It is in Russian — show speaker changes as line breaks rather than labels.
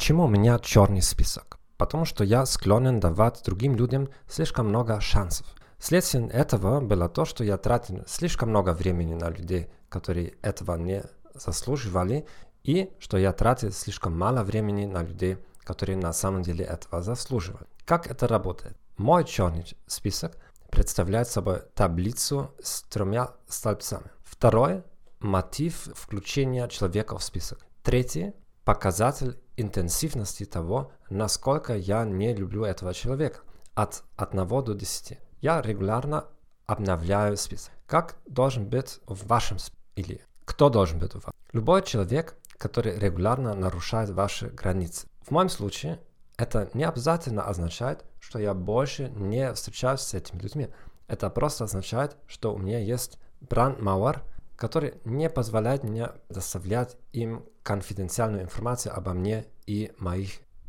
Почему у меня черный список? Потому что я склонен давать другим людям слишком много шансов. Следствием этого было то, что я тратил слишком много времени на людей, которые этого не заслуживали, и что я тратил слишком мало времени на людей, которые на самом деле этого заслуживали. Как это работает? Мой черный список представляет собой таблицу с тремя столбцами. Второе – мотив включения человека в список. Третье – показатель интенсивности того, насколько я не люблю этого человека. От 1 до 10. Я регулярно обновляю список. Как должен быть в вашем списке? Или кто должен быть у вас? Любой человек, который регулярно нарушает ваши границы. В моем случае это не обязательно означает, что я больше не встречаюсь с этими людьми. Это просто означает, что у меня есть брандмауэр, который не позволяет мне доставлять им конфиденциальную информацию обо мне и моих